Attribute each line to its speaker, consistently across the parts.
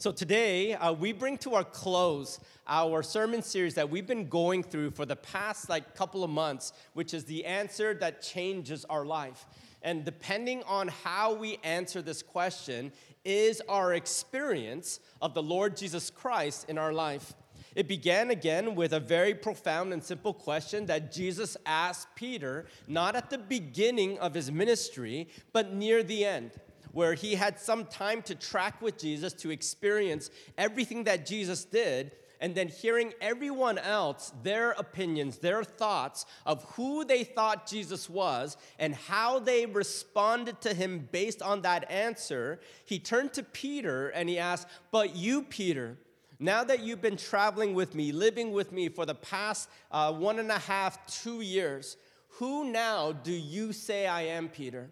Speaker 1: So today, uh, we bring to our close our sermon series that we've been going through for the past like couple of months, which is the answer that changes our life. And depending on how we answer this question, is our experience of the Lord Jesus Christ in our life. It began again with a very profound and simple question that Jesus asked Peter, not at the beginning of his ministry, but near the end, where he had some time to track with Jesus to experience everything that Jesus did and then hearing everyone else, their opinions, their thoughts of who they thought Jesus was and how they responded to him based on that answer, he turned to Peter and he asked, But you, Peter, now that you've been traveling with me, living with me for the past uh, one and a half, two years, who now do you say I am, Peter?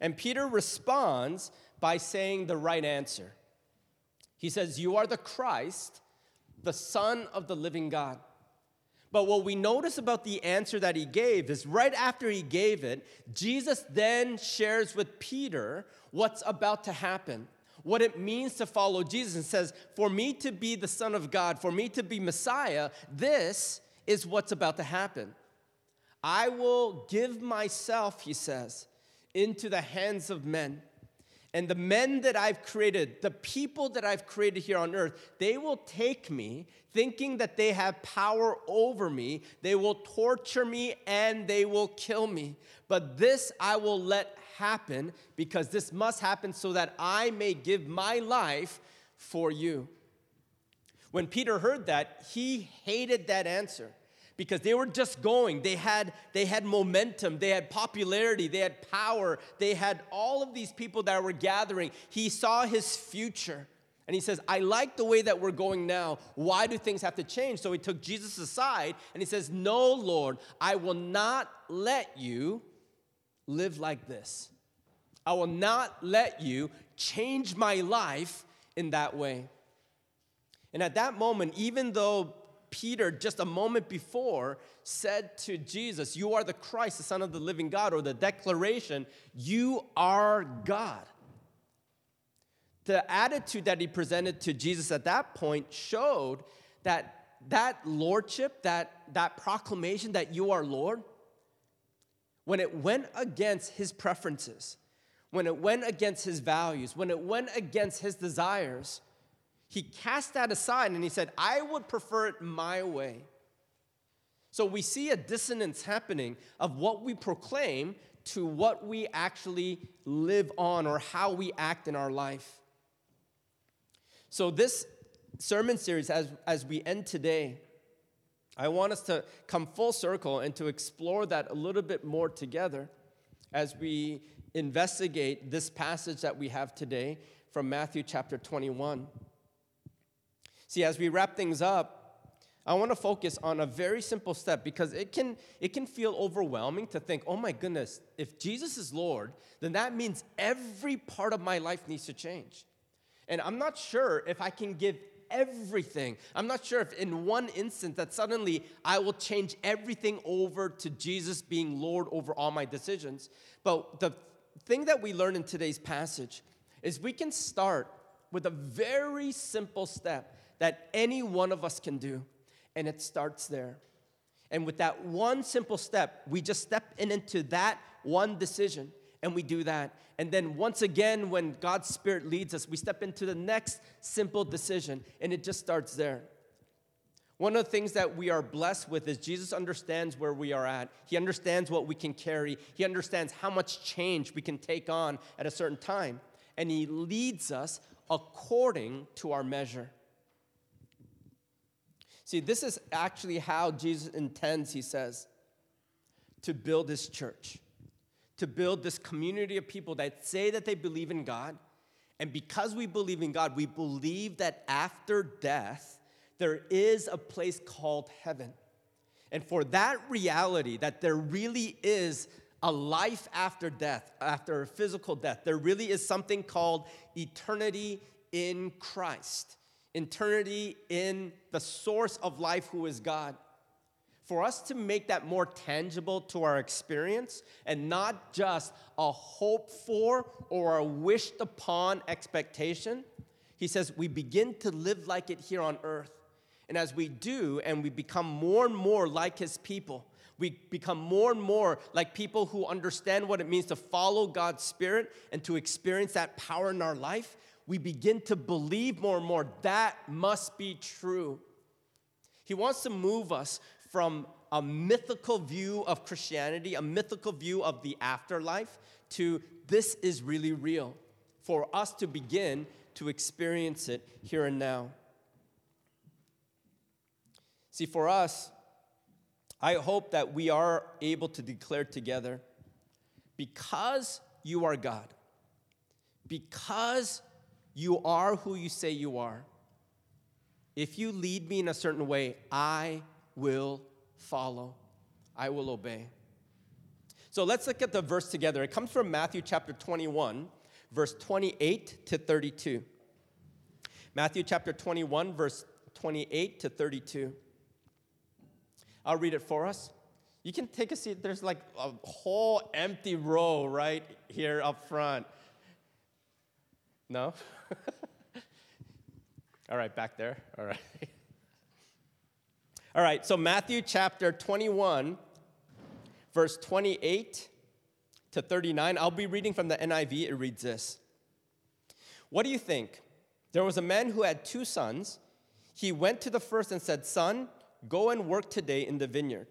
Speaker 1: And Peter responds by saying the right answer. He says, You are the Christ the Son of the living God. But what we notice about the answer that he gave is right after he gave it, Jesus then shares with Peter what's about to happen, what it means to follow Jesus, and says, For me to be the Son of God, for me to be Messiah, this is what's about to happen. I will give myself, he says, into the hands of men. And the men that I've created, the people that I've created here on earth, they will take me thinking that they have power over me. They will torture me and they will kill me. But this I will let happen because this must happen so that I may give my life for you. When Peter heard that, he hated that answer because they were just going. They had, they had momentum, they had popularity, they had power, they had all of these people that were gathering. He saw his future. And he says, I like the way that we're going now. Why do things have to change? So he took Jesus aside and he says, No, Lord, I will not let you live like this. I will not let you change my life in that way. And at that moment, even though Peter, just a moment before, said to Jesus, You are the Christ, the Son of the living God, or the declaration, You are God. The attitude that he presented to Jesus at that point showed that that lordship, that, that proclamation that you are Lord, when it went against his preferences, when it went against his values, when it went against his desires, he cast that aside and he said, I would prefer it my way. So we see a dissonance happening of what we proclaim to what we actually live on or how we act in our life. So, this sermon series, as, as we end today, I want us to come full circle and to explore that a little bit more together as we investigate this passage that we have today from Matthew chapter 21. See, as we wrap things up, I want to focus on a very simple step because it can, it can feel overwhelming to think, oh my goodness, if Jesus is Lord, then that means every part of my life needs to change. And I'm not sure if I can give everything. I'm not sure if in one instant that suddenly I will change everything over to Jesus being Lord over all my decisions. But the thing that we learn in today's passage is we can start with a very simple step that any one of us can do. And it starts there. And with that one simple step, we just step in into that one decision and we do that. And then once again, when God's Spirit leads us, we step into the next simple decision and it just starts there. One of the things that we are blessed with is Jesus understands where we are at. He understands what we can carry. He understands how much change we can take on at a certain time. And He leads us according to our measure. See, this is actually how Jesus intends, he says, to build his church, to build this community of people that say that they believe in God. And because we believe in God, we believe that after death, there is a place called heaven. And for that reality, that there really is a life after death, after physical death, there really is something called eternity in Christ eternity in the source of life, who is God. For us to make that more tangible to our experience and not just a hope for or a wished upon expectation, He says, we begin to live like it here on earth. And as we do, and we become more and more like his people, we become more and more like people who understand what it means to follow God's Spirit and to experience that power in our life. We begin to believe more and more that must be true. He wants to move us from a mythical view of Christianity, a mythical view of the afterlife, to this is really real for us to begin to experience it here and now. See, for us, I hope that we are able to declare together because you are God, because you are who you say you are, if you lead me in a certain way, I will follow, I will obey. So let's look at the verse together. It comes from Matthew chapter 21, verse 28 to 32. Matthew chapter 21, verse 28 to 32. I'll read it for us. You can take a seat. There's like a whole empty row right here up front. No? All right, back there. All right. All right, so Matthew chapter 21, verse 28 to 39. I'll be reading from the NIV. It reads this What do you think? There was a man who had two sons. He went to the first and said, Son, Go and work today in the vineyard.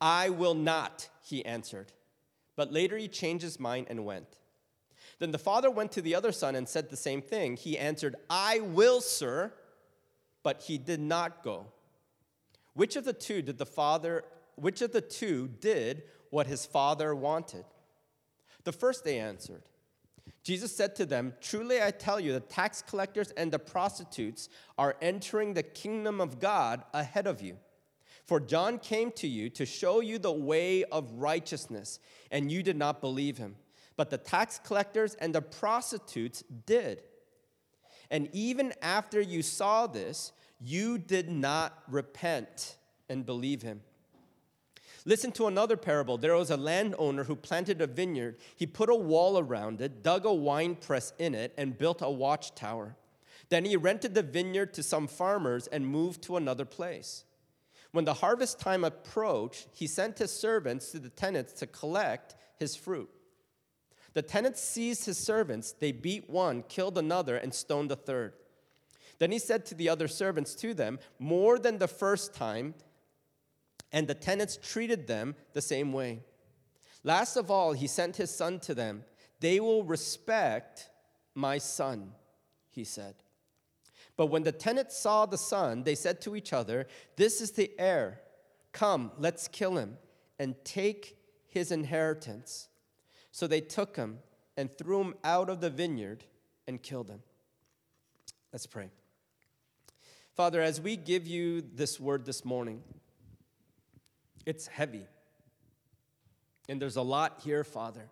Speaker 1: I will not, he answered. But later he changed his mind and went. Then the father went to the other son and said the same thing. He answered, I will, sir. But he did not go. Which of the two did the father, which of the two did what his father wanted? The first they answered. Jesus said to them, Truly I tell you, the tax collectors and the prostitutes are entering the kingdom of God ahead of you. For John came to you to show you the way of righteousness, and you did not believe him. But the tax collectors and the prostitutes did. And even after you saw this, you did not repent and believe him. Listen to another parable. There was a landowner who planted a vineyard. He put a wall around it, dug a wine press in it, and built a watchtower. Then he rented the vineyard to some farmers and moved to another place. When the harvest time approached, he sent his servants to the tenants to collect his fruit. The tenants seized his servants. They beat one, killed another, and stoned a third. Then he said to the other servants to them, More than the first time, and the tenants treated them the same way. Last of all, he sent his son to them. They will respect my son, he said. But when the tenants saw the son, they said to each other, This is the heir. Come, let's kill him and take his inheritance. So they took him and threw him out of the vineyard and killed him. Let's pray. Father, as we give you this word this morning, it's heavy. And there's a lot here, Father.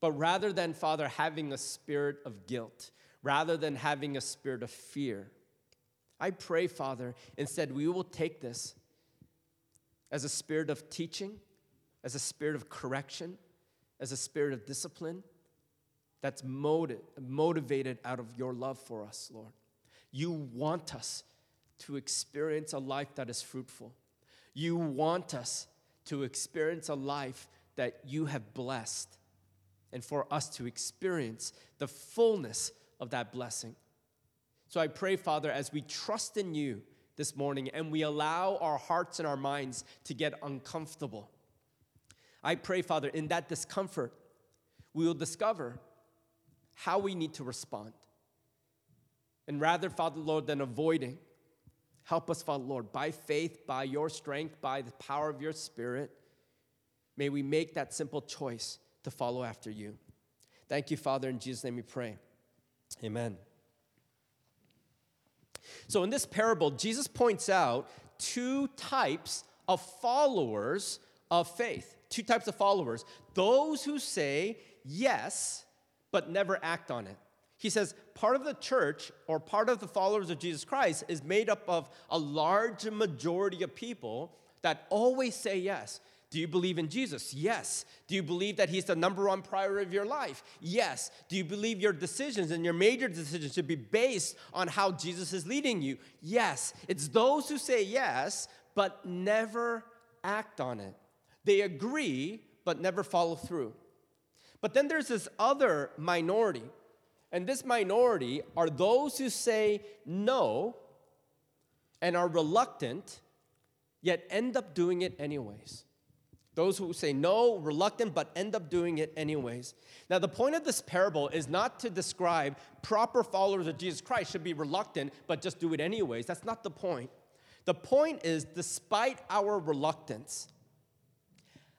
Speaker 1: But rather than, Father, having a spirit of guilt, rather than having a spirit of fear, I pray, Father, instead we will take this as a spirit of teaching, as a spirit of correction, as a spirit of discipline that's motiv- motivated out of your love for us, Lord. You want us to experience a life that is fruitful. You want us to experience a life that you have blessed and for us to experience the fullness of that blessing. So I pray, Father, as we trust in you this morning and we allow our hearts and our minds to get uncomfortable, I pray, Father, in that discomfort, we will discover how we need to respond. And rather, Father, Lord, than avoiding, Help us, Father Lord, by faith, by your strength, by the power of your Spirit. May we make that simple choice to follow after you. Thank you, Father. In Jesus' name we pray. Amen. So, in this parable, Jesus points out two types of followers of faith. Two types of followers those who say yes, but never act on it. He says part of the church or part of the followers of Jesus Christ is made up of a large majority of people that always say yes. Do you believe in Jesus? Yes. Do you believe that He's the number one priority of your life? Yes. Do you believe your decisions and your major decisions should be based on how Jesus is leading you? Yes. It's those who say yes, but never act on it. They agree, but never follow through. But then there's this other minority. And this minority are those who say no and are reluctant, yet end up doing it anyways. Those who say no, reluctant, but end up doing it anyways. Now, the point of this parable is not to describe proper followers of Jesus Christ should be reluctant, but just do it anyways. That's not the point. The point is, despite our reluctance,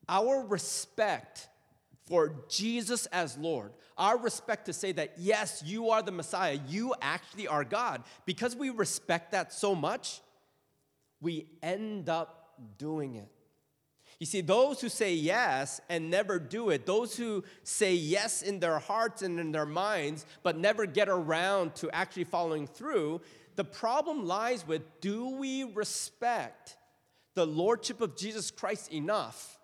Speaker 1: our respect for Jesus as Lord, our respect to say that, yes, you are the Messiah, you actually are God, because we respect that so much, we end up doing it. You see, those who say yes and never do it, those who say yes in their hearts and in their minds, but never get around to actually following through, the problem lies with do we respect the Lordship of Jesus Christ enough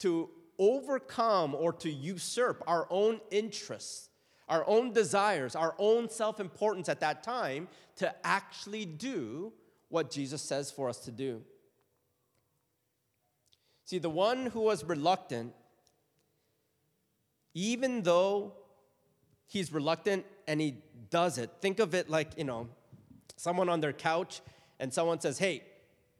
Speaker 1: to overcome or to usurp our own interests, our own desires, our own self importance at that time to actually do what Jesus says for us to do? See, the one who was reluctant, even though he's reluctant and he does it, think of it like, you know, someone on their couch and someone says, Hey,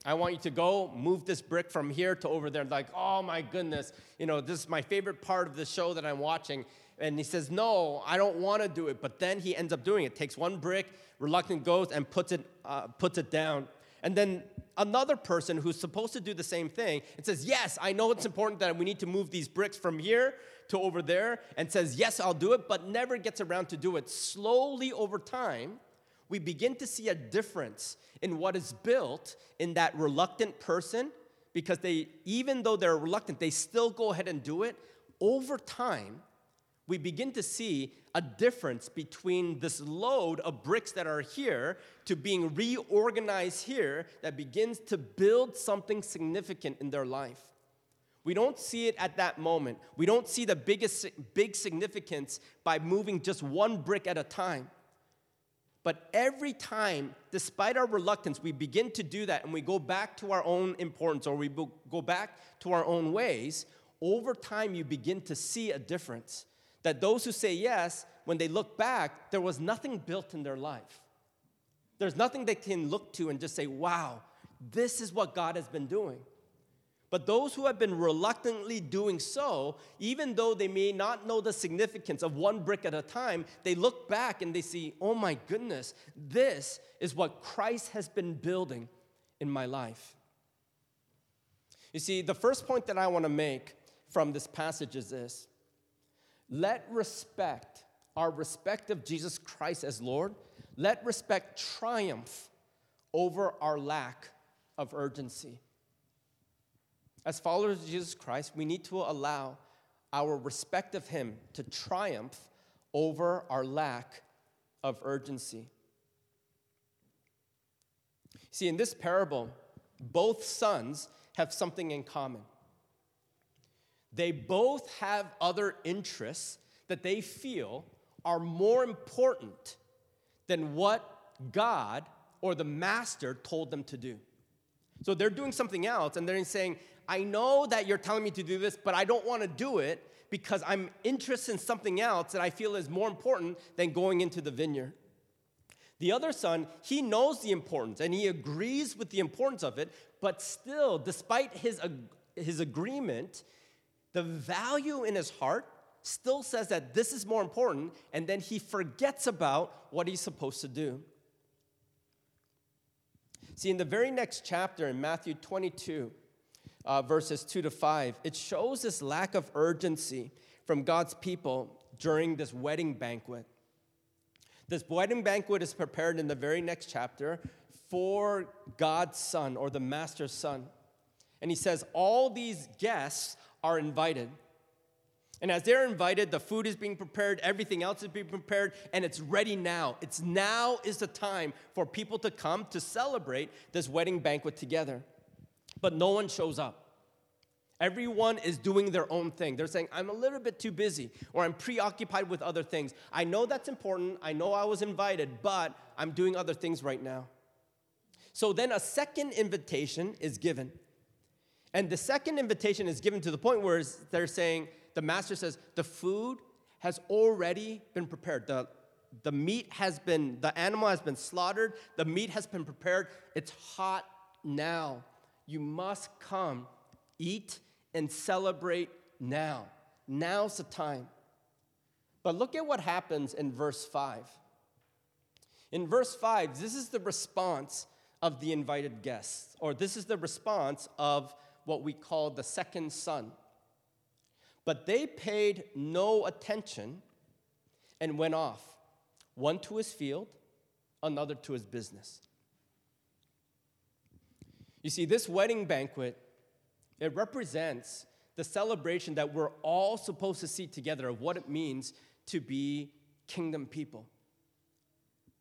Speaker 1: I want you to go move this brick from here to over there. Like, oh my goodness, you know, this is my favorite part of the show that I'm watching. And he says, No, I don't want to do it. But then he ends up doing it. Takes one brick, reluctant goes and puts it, uh, puts it down. And then another person who's supposed to do the same thing and says, Yes, I know it's important that we need to move these bricks from here to over there, and says, Yes, I'll do it, but never gets around to do it. Slowly over time, we begin to see a difference in what is built in that reluctant person because they, even though they're reluctant, they still go ahead and do it. Over time, we begin to see a difference between this load of bricks that are here to being reorganized here that begins to build something significant in their life. We don't see it at that moment. We don't see the biggest big significance by moving just one brick at a time. But every time, despite our reluctance, we begin to do that and we go back to our own importance or we go back to our own ways, over time you begin to see a difference that those who say yes, when they look back, there was nothing built in their life. There's nothing they can look to and just say, wow, this is what God has been doing. But those who have been reluctantly doing so, even though they may not know the significance of one brick at a time, they look back and they see, oh my goodness, this is what Christ has been building in my life. You see, the first point that I want to make from this passage is this let respect, our respect of Jesus Christ as Lord, let respect triumph over our lack of urgency. As followers of Jesus Christ, we need to allow our respect of Him to triumph over our lack of urgency. See, in this parable, both sons have something in common. They both have other interests that they feel are more important than what God or the master told them to do. So they're doing something else and they're saying, I know that you're telling me to do this, but I don't want to do it because I'm interested in something else that I feel is more important than going into the vineyard. The other son, he knows the importance and he agrees with the importance of it, but still, despite his, his agreement, the value in his heart still says that this is more important, and then he forgets about what he's supposed to do. See, in the very next chapter, in Matthew 22, uh, verses 2 to 5, it shows this lack of urgency from God's people during this wedding banquet. This wedding banquet is prepared in the very next chapter for God's son or the master's son. And he says, All these guests are invited. And as they're invited, the food is being prepared, everything else is being prepared, and it's ready now. It's now is the time for people to come to celebrate this wedding banquet together. But no one shows up. Everyone is doing their own thing. They're saying, I'm a little bit too busy, or I'm preoccupied with other things. I know that's important. I know I was invited, but I'm doing other things right now. So then a second invitation is given. And the second invitation is given to the point where they're saying, the master says, the food has already been prepared. The, the meat has been, the animal has been slaughtered, the meat has been prepared. It's hot now. You must come, eat, and celebrate now. Now's the time. But look at what happens in verse 5. In verse 5, this is the response of the invited guests, or this is the response of what we call the second son. But they paid no attention and went off, one to his field, another to his business. You see, this wedding banquet, it represents the celebration that we're all supposed to see together of what it means to be kingdom people.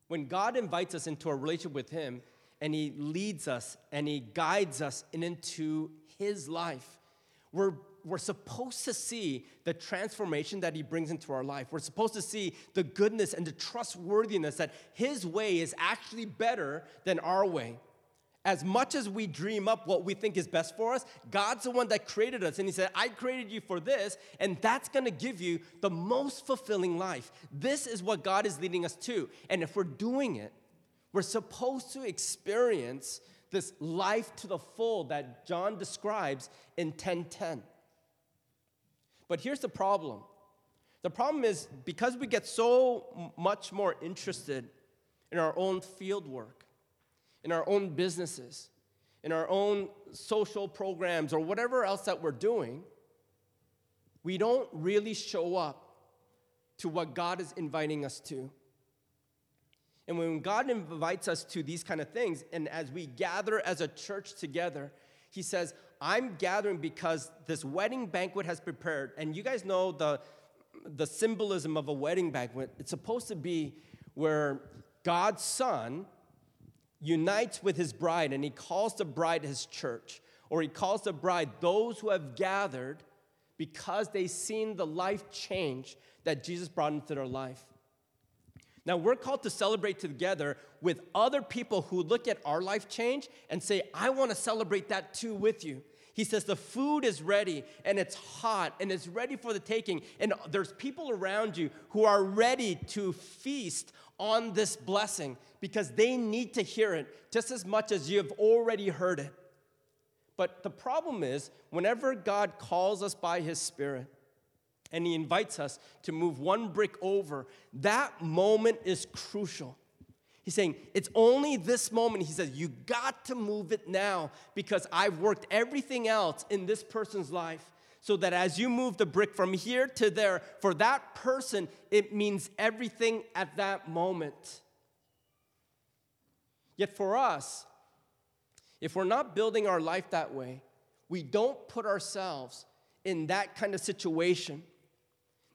Speaker 1: When God invites us into a relationship with Him and He leads us and He guides us into His life, we're we're supposed to see the transformation that he brings into our life. We're supposed to see the goodness and the trustworthiness that his way is actually better than our way. As much as we dream up what we think is best for us, God's the one that created us. And He said, I created you for this, and that's gonna give you the most fulfilling life. This is what God is leading us to. And if we're doing it, we're supposed to experience this life to the full that John describes in 1010. But here's the problem the problem is because we get so much more interested in our own field work, in our own businesses, in our own social programs, or whatever else that we're doing, we don't really show up to what God is inviting us to. And when God invites us to these kind of things, and as we gather as a church together, He says, I'm gathering because this wedding banquet has prepared. And you guys know the, the symbolism of a wedding banquet. It's supposed to be where God's Son unites with his bride and he calls the bride his church, or he calls the bride those who have gathered because they've seen the life change that Jesus brought into their life. Now, we're called to celebrate together with other people who look at our life change and say, I want to celebrate that too with you. He says the food is ready and it's hot and it's ready for the taking. And there's people around you who are ready to feast on this blessing because they need to hear it just as much as you have already heard it. But the problem is, whenever God calls us by His Spirit and He invites us to move one brick over, that moment is crucial. He's saying, it's only this moment. He says, you got to move it now because I've worked everything else in this person's life so that as you move the brick from here to there, for that person, it means everything at that moment. Yet for us, if we're not building our life that way, we don't put ourselves in that kind of situation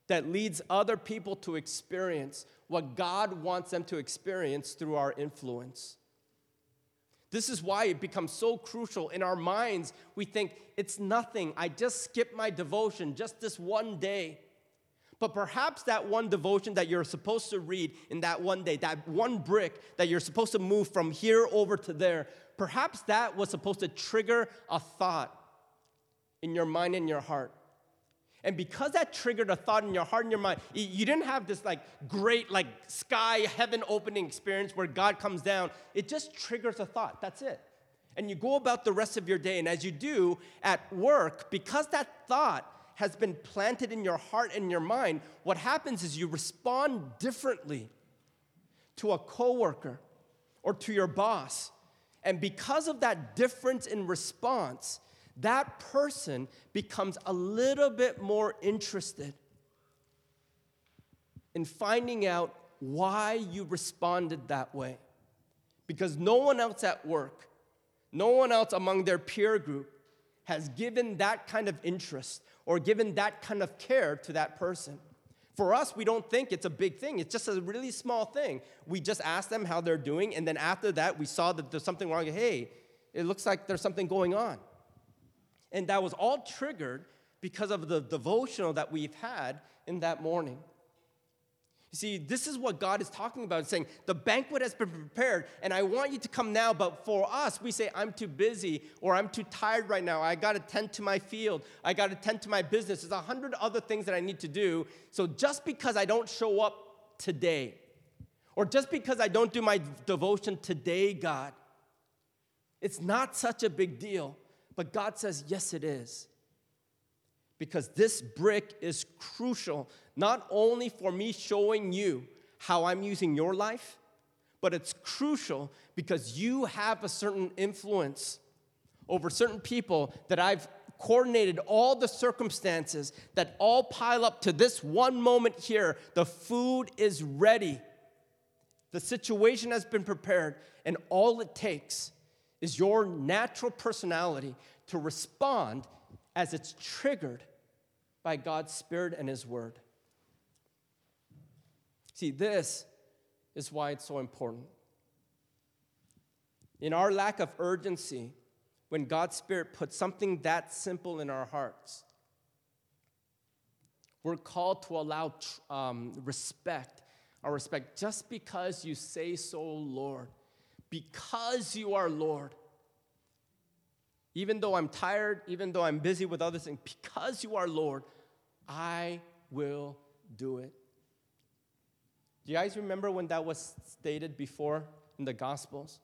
Speaker 1: that leads other people to experience what God wants them to experience through our influence. This is why it becomes so crucial in our minds. We think it's nothing. I just skipped my devotion just this one day. But perhaps that one devotion that you're supposed to read in that one day, that one brick that you're supposed to move from here over to there, perhaps that was supposed to trigger a thought in your mind and your heart. And because that triggered a thought in your heart and your mind, you didn't have this like great like sky heaven opening experience where God comes down. It just triggers a thought. That's it. And you go about the rest of your day. And as you do at work, because that thought has been planted in your heart and your mind, what happens is you respond differently to a coworker or to your boss. And because of that difference in response, that person becomes a little bit more interested in finding out why you responded that way. Because no one else at work, no one else among their peer group has given that kind of interest or given that kind of care to that person. For us, we don't think it's a big thing. It's just a really small thing. We just ask them how they're doing, and then after that, we saw that there's something wrong. Hey, it looks like there's something going on. And that was all triggered because of the devotional that we've had in that morning. You see, this is what God is talking about, saying, the banquet has been prepared, and I want you to come now. But for us, we say, I'm too busy, or I'm too tired right now. I got to tend to my field. I got to tend to my business. There's a hundred other things that I need to do. So just because I don't show up today, or just because I don't do my devotion today, God, it's not such a big deal. But God says, yes, it is. Because this brick is crucial, not only for me showing you how I'm using your life, but it's crucial because you have a certain influence over certain people that I've coordinated all the circumstances that all pile up to this one moment here. The food is ready, the situation has been prepared, and all it takes is your natural personality to respond as it's triggered by God's Spirit and His Word. See, this is why it's so important. In our lack of urgency, when God's Spirit puts something that simple in our hearts, we're called to allow um, respect, our respect, just because you say so, Lord, because you are Lord. Even though I'm tired, even though I'm busy with other things, because you are Lord, I will do it. Do you guys remember when that was stated before in the Gospels?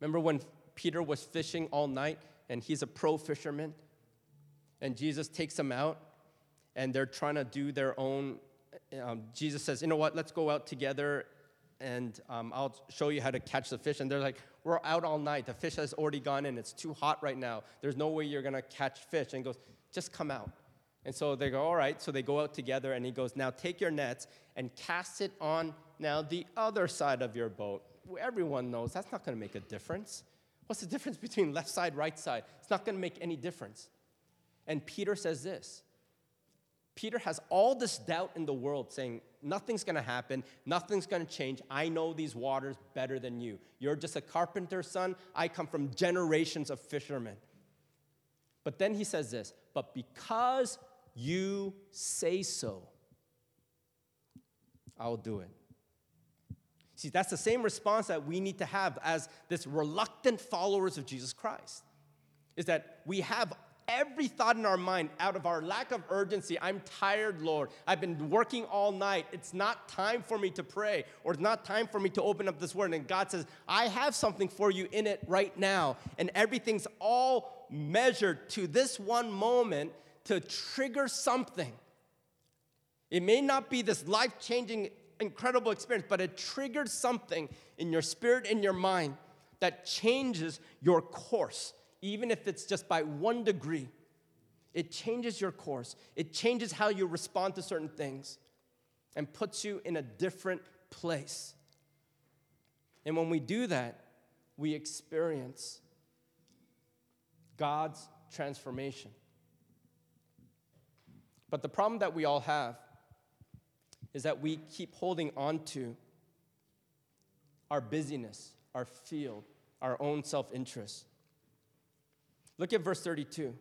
Speaker 1: Remember when Peter was fishing all night and he's a pro fisherman? And Jesus takes him out and they're trying to do their own. Um, Jesus says, You know what? Let's go out together and um, I'll show you how to catch the fish. And they're like, We're out all night. The fish has already gone in. It's too hot right now. There's no way you're going to catch fish. And goes, Just come out. And so they go, All right. So they go out together. And he goes, Now take your nets and cast it on now the other side of your boat. Everyone knows that's not going to make a difference. What's the difference between left side, right side? It's not going to make any difference. And Peter says this Peter has all this doubt in the world saying, Nothing's gonna happen, nothing's gonna change. I know these waters better than you. You're just a carpenter's son. I come from generations of fishermen. But then he says this, But because you say so, I'll do it. See, that's the same response that we need to have as this reluctant followers of Jesus Christ. Is that we have every thought in our mind out of our lack of urgency. I'm tired, Lord. I've been working all night. It's not time for me to pray, or it's not time for me to open up this word. And God says, I have something for you in it right now. And everything's all measured to this one moment to trigger something. It may not be this life changing, incredible experience, but it triggers something in your spirit in your mind that changes your course even if it's just by one degree, it changes your course. It changes how you respond to certain things and puts you in a different place. And when we do that, we experience God's transformation. But the problem that we all have is that we keep holding on to our busyness, our field, our own self interest. Look at verse 32.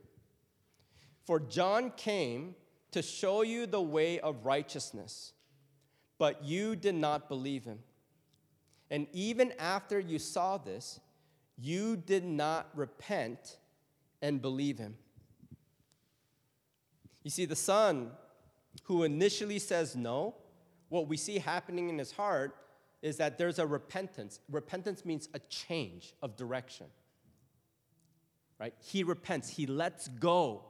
Speaker 1: For John came to show you the way of righteousness, but you did not believe him. And even after you saw this, you did not repent and believe him. You see, the son who initially says no, what we see happening in his heart is that there's a repentance. Repentance means a change of direction right? He repents, he lets go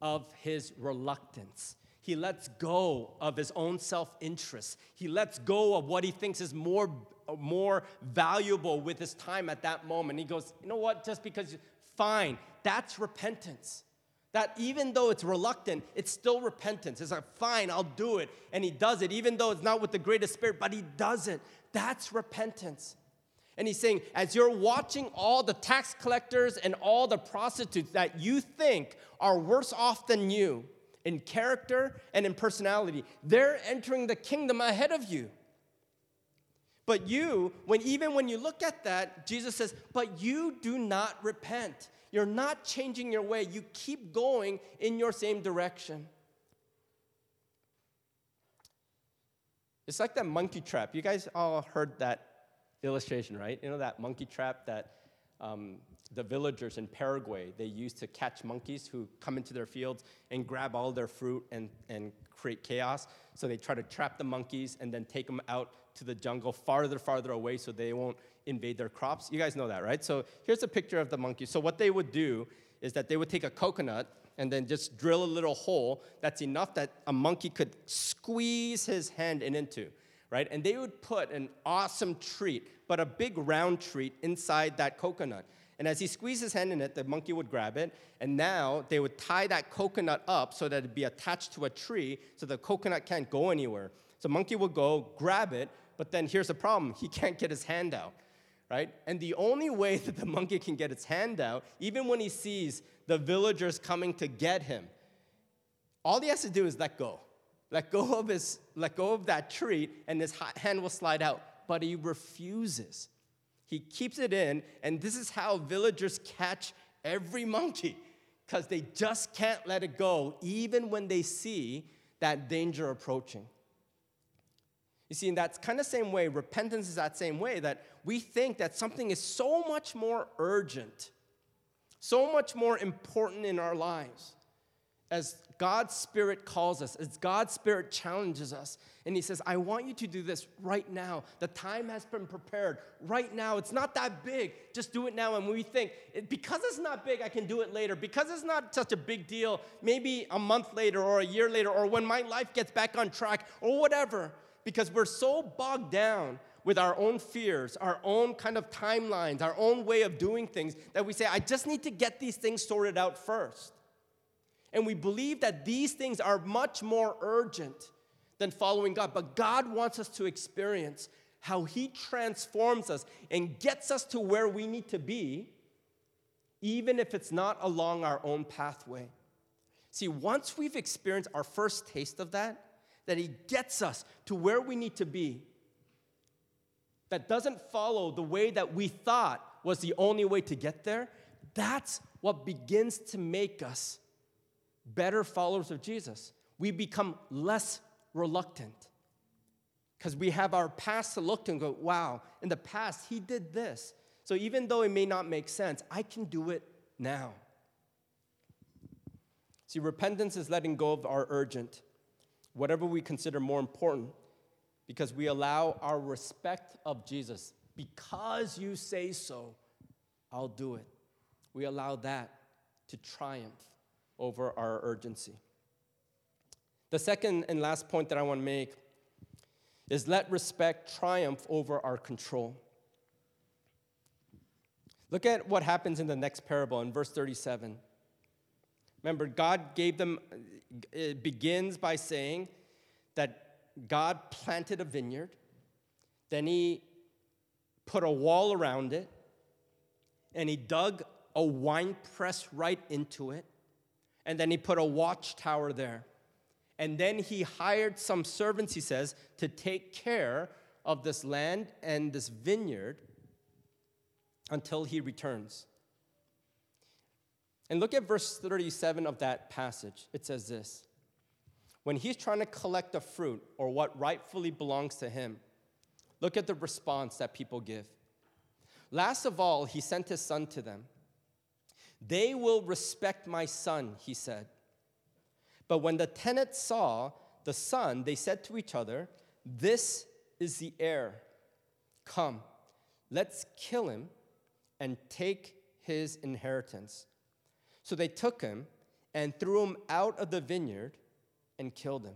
Speaker 1: of his reluctance. He lets go of his own self interest. He lets go of what he thinks is more, more valuable with his time at that moment. He goes, You know what? Just because, fine, that's repentance. That even though it's reluctant, it's still repentance. It's like, fine, I'll do it. And he does it, even though it's not with the greatest spirit, but he does it. That's repentance. And he's saying, as you're watching all the tax collectors and all the prostitutes that you think are worse off than you in character and in personality, they're entering the kingdom ahead of you. But you, when even when you look at that, Jesus says, but you do not repent. You're not changing your way. You keep going in your same direction. It's like that monkey trap. You guys all heard that illustration, right? You know that monkey trap that um, the villagers in Paraguay they used to catch monkeys who come into their fields and grab all their fruit and, and create chaos. So they try to trap the monkeys and then take them out to the jungle farther, farther away so they won't invade their crops. You guys know that, right? So here's a picture of the monkey. So what they would do is that they would take a coconut and then just drill a little hole that's enough that a monkey could squeeze his hand in into, right? And they would put an awesome treat, but a big round treat inside that coconut. And as he squeezed his hand in it, the monkey would grab it. And now they would tie that coconut up so that it'd be attached to a tree so the coconut can't go anywhere. So monkey would go, grab it, but then here's the problem he can't get his hand out, right? And the only way that the monkey can get its hand out, even when he sees the villagers coming to get him, all he has to do is let go. Let go of, his, let go of that treat, and his hand will slide out. But he refuses. He keeps it in, and this is how villagers catch every monkey, because they just can't let it go, even when they see that danger approaching. You see, in that kind of same way, repentance is that same way that we think that something is so much more urgent, so much more important in our lives as God's Spirit calls us, as God's Spirit challenges us, and He says, I want you to do this right now. The time has been prepared right now. It's not that big. Just do it now. And we think, because it's not big, I can do it later. Because it's not such a big deal, maybe a month later or a year later, or when my life gets back on track, or whatever because we're so bogged down with our own fears, our own kind of timelines, our own way of doing things that we say, I just need to get these things sorted out first. And we believe that these things are much more urgent than following God. But God wants us to experience how He transforms us and gets us to where we need to be, even if it's not along our own pathway. See, once we've experienced our first taste of that, that He gets us to where we need to be, that doesn't follow the way that we thought was the only way to get there, that's what begins to make us better followers of Jesus. We become less reluctant because we have our past to look to and go, wow, in the past, he did this. So even though it may not make sense, I can do it now. See, repentance is letting go of our urgent whatever we consider more important, because we allow our respect of Jesus. Because you say so, I'll do it. We allow that to triumph over our urgency. The second and last point that I want to make is let respect triumph over our control. Look at what happens in the next parable in verse 37. Remember, God gave them, it begins by saying that God planted a vineyard, then he put a wall around it, and he dug a wine press right into it, and then he put a watchtower there. And then he hired some servants, he says, to take care of this land and this vineyard until he returns. And look at verse 37 of that passage. It says this When he's trying to collect the fruit or what rightfully belongs to him, look at the response that people give. Last of all, he sent his son to them. They will respect my son, he said. But when the tenants saw the son, they said to each other, This is the heir. Come, let's kill him and take his inheritance. So they took him and threw him out of the vineyard and killed him.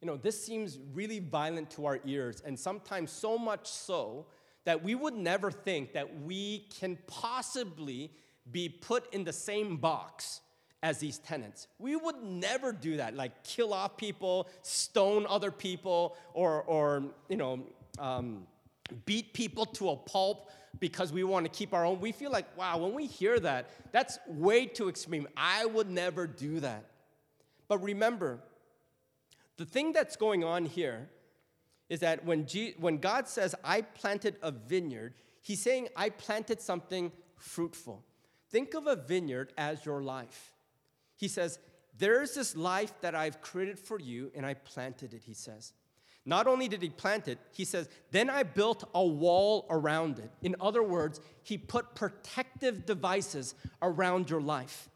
Speaker 1: You know, this seems really violent to our ears, and sometimes so much so that we would never think that we can possibly be put in the same box as these tenants. We would never do that, like kill off people, stone other people, or, or you know, um, beat people to a pulp because we want to keep our own. We feel like, wow, when we hear that, that's way too extreme. I would never do that. But remember, the thing that's going on here is that when, G- when God says, I planted a vineyard, he's saying, I planted something fruitful. Think of a vineyard as your life. He says, There's this life that I've created for you, and I planted it, he says. Not only did he plant it, he says, then I built a wall around it. In other words, he put protective devices around your life.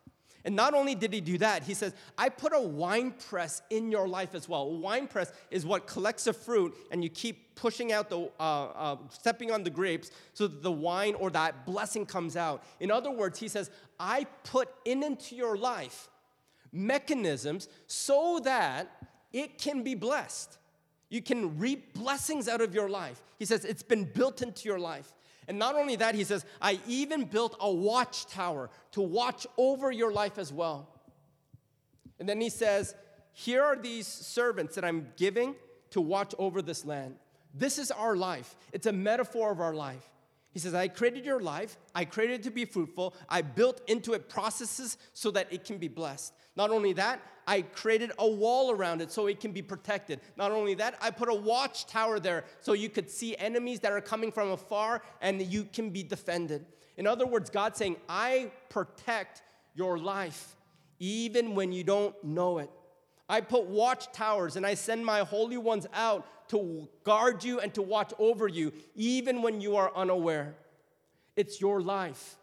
Speaker 1: And not only did he do that, he says, I put a wine press in your life as well. A wine press is what collects the fruit and you keep pushing out the, uh, uh, stepping on the grapes so that the wine or that blessing comes out. In other words, he says, I put in into your life mechanisms so that it can be blessed. You can reap blessings out of your life. He says, it's been built into your life. And not only that, he says, I even built a watchtower to watch over your life as well. And then he says, Here are these servants that I'm giving to watch over this land. This is our life, it's a metaphor of our life. He says, I created your life, I created it to be fruitful, I built into it processes so that it can be blessed. Not only that, I created a wall around it so it can be protected. Not only that, I put a watchtower there so you could see enemies that are coming from afar and you can be defended. In other words, God's saying, I protect your life even when you don't know it. I put watchtowers and I send my holy ones out to guard you and to watch over you, even when you are unaware. It's your life.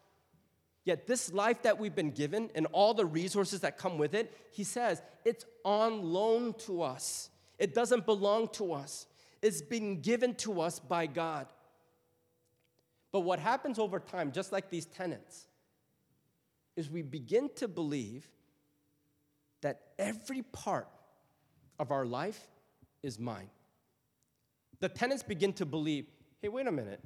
Speaker 1: Yet, this life that we've been given and all the resources that come with it, he says, it's on loan to us. It doesn't belong to us, it's been given to us by God. But what happens over time, just like these tenants, is we begin to believe that every part of our life is mine. The tenants begin to believe hey, wait a minute.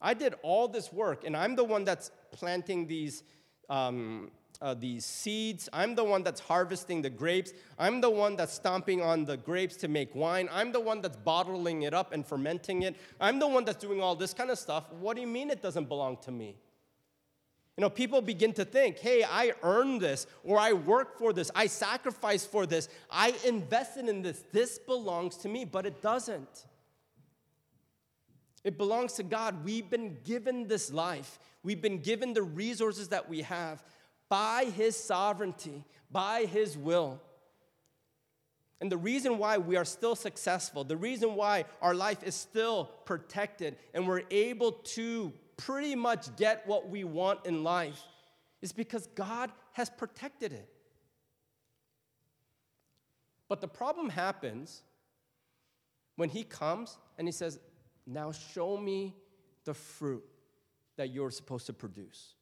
Speaker 1: I did all this work, and I'm the one that's planting these, um, uh, these seeds. I'm the one that's harvesting the grapes. I'm the one that's stomping on the grapes to make wine. I'm the one that's bottling it up and fermenting it. I'm the one that's doing all this kind of stuff. What do you mean it doesn't belong to me? You know, people begin to think, hey, I earned this, or I work for this, I sacrificed for this, I invested in this. This belongs to me, but it doesn't. It belongs to God. We've been given this life, we've been given the resources that we have by His sovereignty, by His will. And the reason why we are still successful, the reason why our life is still protected and we're able to pretty much get what we want in life is because God has protected it. But the problem happens when He comes and He says, now show me the fruit that you're supposed to produce.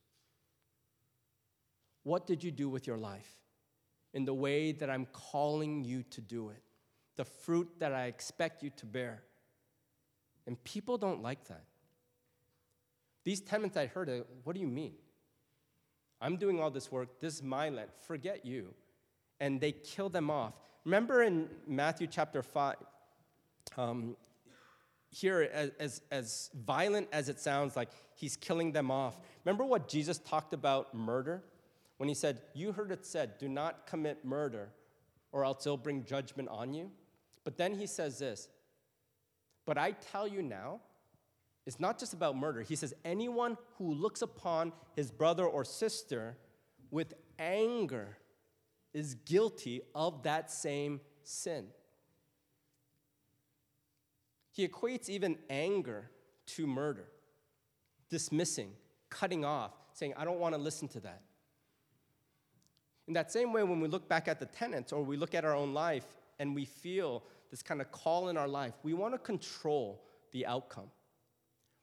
Speaker 1: What did you do with your life in the way that I'm calling you to do it? The fruit that I expect you to bear. And people don't like that. These tenants I heard, what do you mean? I'm doing all this work, this is my land, forget you. And they kill them off. Remember in Matthew chapter 5, um, here, as, as, as violent as it sounds, like he's killing them off. Remember what Jesus talked about murder? When he said, You heard it said, do not commit murder, or else it'll bring judgment on you. But then he says this, But I tell you now, it's not just about murder. He says, Anyone who looks upon his brother or sister with anger is guilty of that same sin. He equates even anger to murder, dismissing, cutting off, saying, I don't want to listen to that. In that same way, when we look back at the tenants or we look at our own life and we feel this kind of call in our life, we want to control the outcome.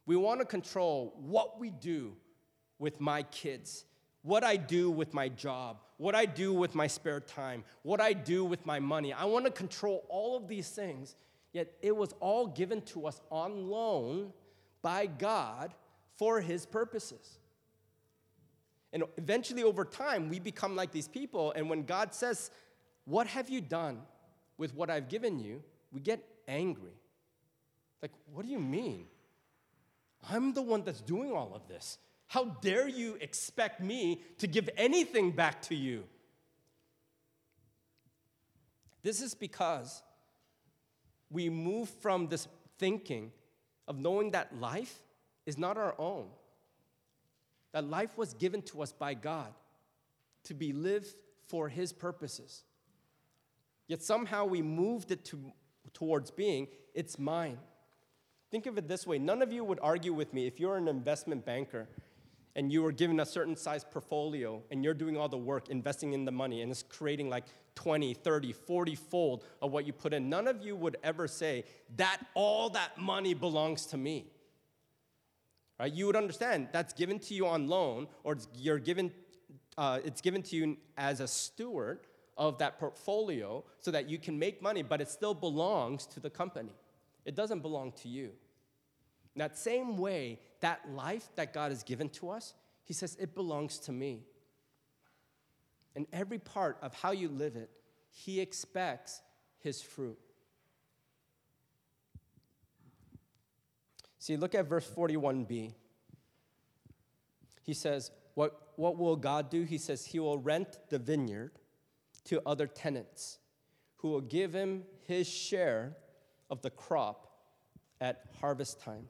Speaker 1: We want to control what we do with my kids, what I do with my job, what I do with my spare time, what I do with my money. I want to control all of these things Yet it was all given to us on loan by God for His purposes. And eventually, over time, we become like these people. And when God says, What have you done with what I've given you? we get angry. Like, what do you mean? I'm the one that's doing all of this. How dare you expect me to give anything back to you? This is because we move from this thinking of knowing that life is not our own, that life was given to us by God to be lived for His purposes. Yet somehow we moved it to, towards being, it's mine. Think of it this way. None of you would argue with me if you're an investment banker and you were given a certain size portfolio and you're doing all the work investing in the money and it's creating like 20 30 40 fold of what you put in. None of you would ever say that all that money belongs to me. Right? You would understand that's given to you on loan or you're given uh, it's given to you as a steward of that portfolio so that you can make money but it still belongs to the company. It doesn't belong to you that same way, that life that God has given to us, He says, it belongs to me. And every part of how you live it, He expects His fruit. See, look at verse 41b. He says, what, what will God do? He says, He will rent the vineyard to other tenants who will give Him His share of the crop at harvest time.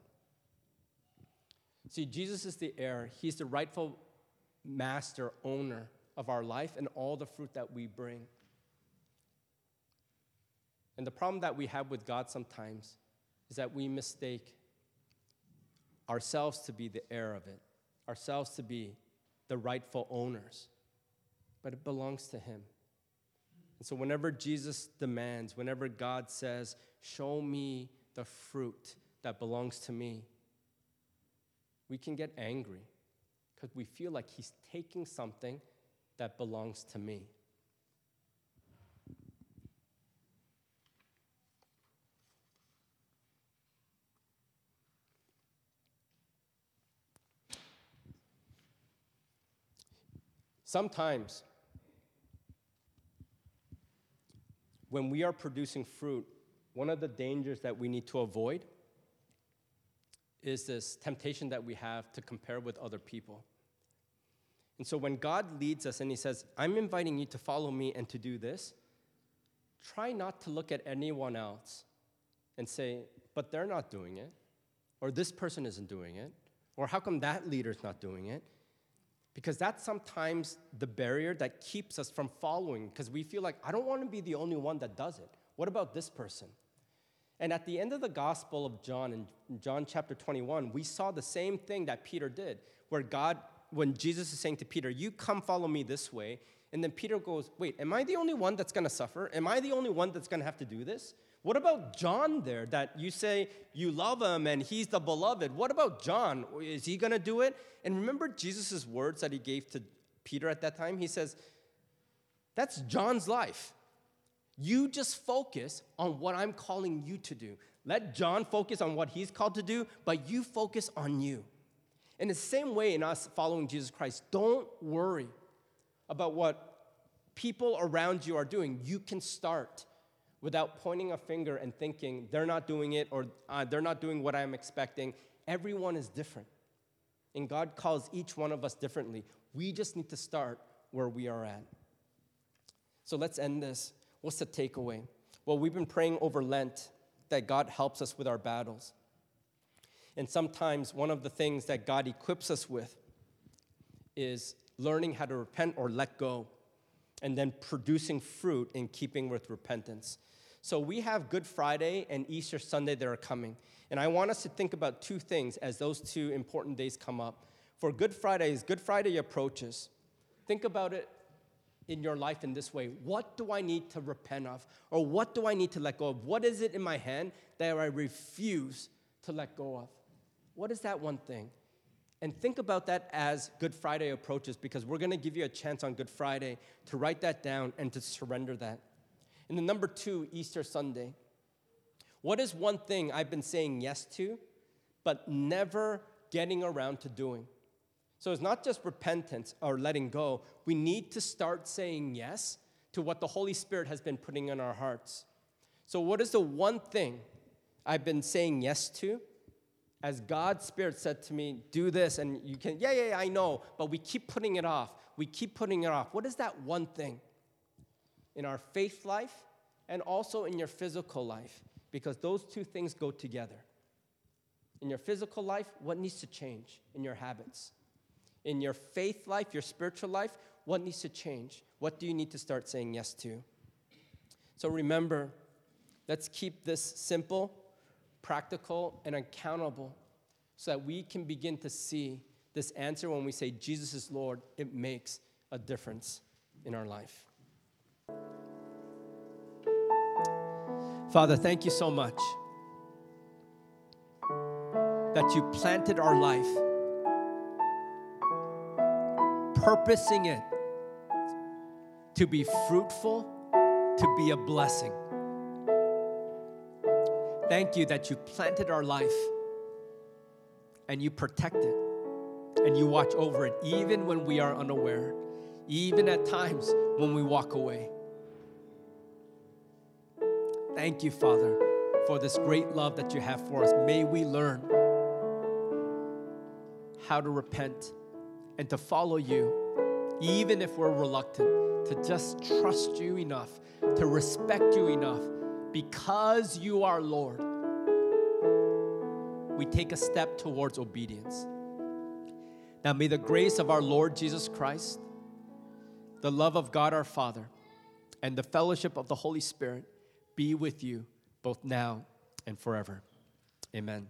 Speaker 1: See, Jesus is the heir, He's the rightful master, owner of our life and all the fruit that we bring. And the problem that we have with God sometimes is that we mistake ourselves to be the heir of it, ourselves to be the rightful owners. But it belongs to Him. And so, whenever Jesus demands, whenever God says, Show me the fruit that belongs to me, we can get angry because we feel like he's taking something that belongs to me. Sometimes, when we are producing fruit, one of the dangers that we need to avoid is this temptation that we have to compare with other people. And so when God leads us and He says, I'm inviting you to follow me and to do this, try not to look at anyone else and say, but they're not doing it, or this person isn't doing it, or how come that leader's not doing it? Because that's sometimes the barrier that keeps us from following, because we feel like, I don't want to be the only one that does it. What about this person? And at the end of the Gospel of John, in John chapter 21, we saw the same thing that Peter did, where God, when Jesus is saying to Peter, You come follow me this way. And then Peter goes, Wait, am I the only one that's gonna suffer? Am I the only one that's gonna have to do this? What about John there that you say you love him and he's the beloved? What about John? Is he gonna do it? And remember Jesus' words that he gave to Peter at that time? He says, That's John's life. You just focus on what I'm calling you to do. Let John focus on what he's called to do, but you focus on you. In the same way, in us following Jesus Christ, don't worry about what people around you are doing. You can start without pointing a finger and thinking they're not doing it or uh, they're not doing what I'm expecting. Everyone is different. And God calls each one of us differently. We just need to start where we are at. So let's end this. What's the takeaway? Well, we've been praying over Lent that God helps us with our battles. And sometimes one of the things that God equips us with is learning how to repent or let go, and then producing fruit in keeping with repentance. So we have Good Friday and Easter Sunday that are coming. And I want us to think about two things as those two important days come up. For Good Friday, as Good Friday approaches, think about it in your life in this way What do I need to repent of? Or what do I need to let go of? What is it in my hand that I refuse to let go of? What is that one thing? And think about that as Good Friday approaches because we're going to give you a chance on Good Friday to write that down and to surrender that. And then, number two, Easter Sunday. What is one thing I've been saying yes to, but never getting around to doing? So it's not just repentance or letting go. We need to start saying yes to what the Holy Spirit has been putting in our hearts. So, what is the one thing I've been saying yes to? As God's Spirit said to me, do this, and you can, yeah, yeah, yeah, I know, but we keep putting it off. We keep putting it off. What is that one thing in our faith life and also in your physical life? because those two things go together. In your physical life, what needs to change in your habits? In your faith life, your spiritual life, what needs to change? What do you need to start saying yes to? So remember, let's keep this simple, practical, and accountable so that we can begin to see this answer when we say Jesus is Lord, it makes a difference in our life. Father, thank you so much that you planted our life, purposing it to be fruitful, to be a blessing. Thank you that you planted our life and you protect it and you watch over it, even when we are unaware, even at times when we walk away. Thank you, Father, for this great love that you have for us. May we learn how to repent and to follow you, even if we're reluctant, to just trust you enough, to respect you enough, because you are Lord. We take a step towards obedience. Now, may the grace of our Lord Jesus Christ, the love of God our Father, and the fellowship of the Holy Spirit be with you both now and forever. Amen.